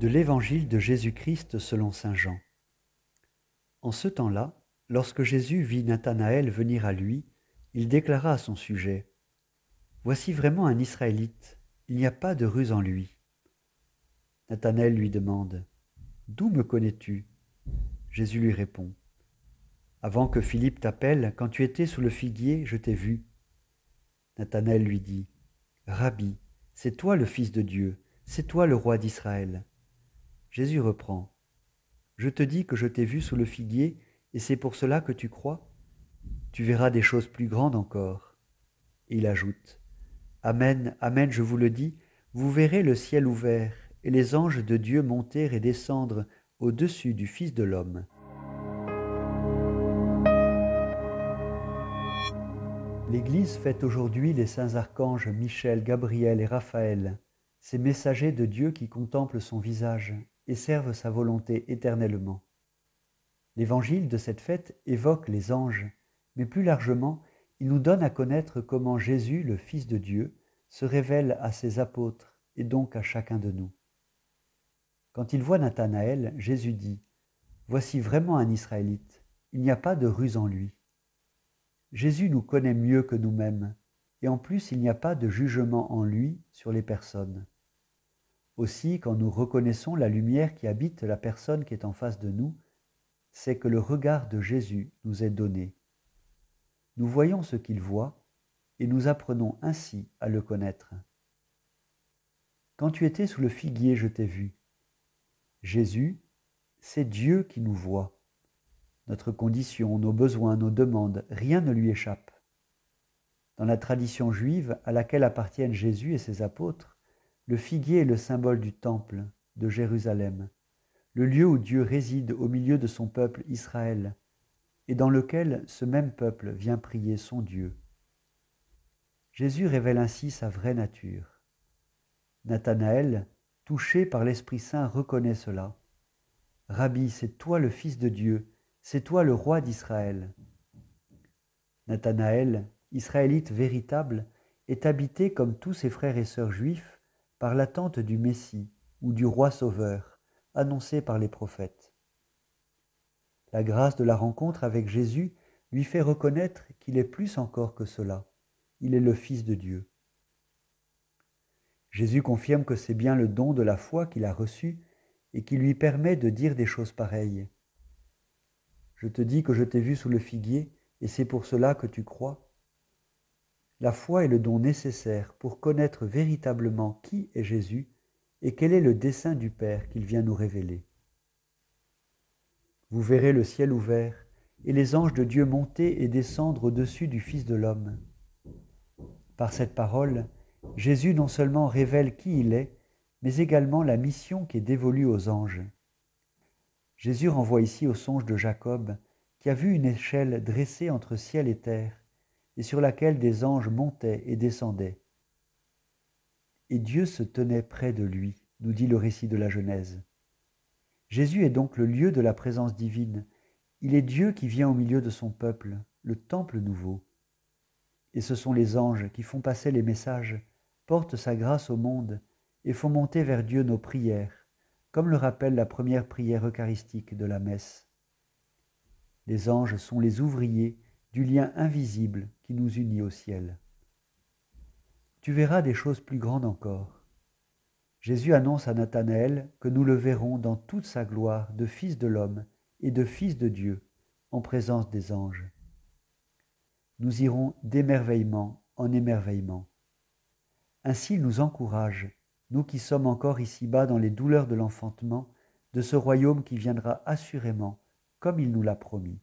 De l'Évangile de Jésus-Christ selon Saint Jean. En ce temps-là, lorsque Jésus vit Nathanaël venir à lui, il déclara à son sujet Voici vraiment un Israélite, il n'y a pas de ruse en lui. Nathanaël lui demande D'où me connais-tu? Jésus lui répond Avant que Philippe t'appelle, quand tu étais sous le figuier, je t'ai vu. Nathanaël lui dit Rabbi, c'est toi le Fils de Dieu, c'est toi le roi d'Israël. Jésus reprend. Je te dis que je t'ai vu sous le figuier, et c'est pour cela que tu crois. Tu verras des choses plus grandes encore. Il ajoute. Amen, Amen, je vous le dis, vous verrez le ciel ouvert, et les anges de Dieu monter et descendre au-dessus du Fils de l'homme. L'Église fête aujourd'hui les saints archanges Michel, Gabriel et Raphaël, ces messagers de Dieu qui contemplent son visage et servent sa volonté éternellement. L'évangile de cette fête évoque les anges, mais plus largement, il nous donne à connaître comment Jésus, le Fils de Dieu, se révèle à ses apôtres et donc à chacun de nous. Quand il voit Nathanaël, Jésus dit Voici vraiment un Israélite, il n'y a pas de ruse en lui. Jésus nous connaît mieux que nous-mêmes, et en plus il n'y a pas de jugement en lui sur les personnes. Aussi, quand nous reconnaissons la lumière qui habite la personne qui est en face de nous, c'est que le regard de Jésus nous est donné. Nous voyons ce qu'il voit, et nous apprenons ainsi à le connaître. Quand tu étais sous le figuier, je t'ai vu. Jésus, c'est Dieu qui nous voit. Notre condition, nos besoins, nos demandes, rien ne lui échappe. Dans la tradition juive à laquelle appartiennent Jésus et ses apôtres, le figuier est le symbole du temple de Jérusalem, le lieu où Dieu réside au milieu de son peuple Israël, et dans lequel ce même peuple vient prier son Dieu. Jésus révèle ainsi sa vraie nature. Nathanaël, touché par l'Esprit Saint, reconnaît cela. Rabbi, c'est toi le Fils de Dieu, c'est toi le roi d'Israël. Nathanaël, israélite véritable, est habité comme tous ses frères et sœurs juifs par l'attente du Messie ou du roi sauveur annoncé par les prophètes. La grâce de la rencontre avec Jésus lui fait reconnaître qu'il est plus encore que cela, il est le Fils de Dieu. Jésus confirme que c'est bien le don de la foi qu'il a reçu et qui lui permet de dire des choses pareilles. Je te dis que je t'ai vu sous le figuier, et c'est pour cela que tu crois. La foi est le don nécessaire pour connaître véritablement qui est Jésus et quel est le dessein du Père qu'il vient nous révéler. Vous verrez le ciel ouvert et les anges de Dieu monter et descendre au-dessus du Fils de l'homme. Par cette parole, Jésus non seulement révèle qui il est, mais également la mission qui est dévolue aux anges. Jésus renvoie ici au songe de Jacob, qui a vu une échelle dressée entre ciel et terre, et sur laquelle des anges montaient et descendaient. Et Dieu se tenait près de lui, nous dit le récit de la Genèse. Jésus est donc le lieu de la présence divine. Il est Dieu qui vient au milieu de son peuple, le temple nouveau. Et ce sont les anges qui font passer les messages, portent sa grâce au monde et font monter vers Dieu nos prières, comme le rappelle la première prière eucharistique de la messe. Les anges sont les ouvriers du lien invisible nous unit au ciel. Tu verras des choses plus grandes encore. Jésus annonce à Nathanaël que nous le verrons dans toute sa gloire de Fils de l'homme et de Fils de Dieu, en présence des anges. Nous irons d'émerveillement en émerveillement. Ainsi il nous encourage, nous qui sommes encore ici-bas dans les douleurs de l'enfantement, de ce royaume qui viendra assurément, comme il nous l'a promis.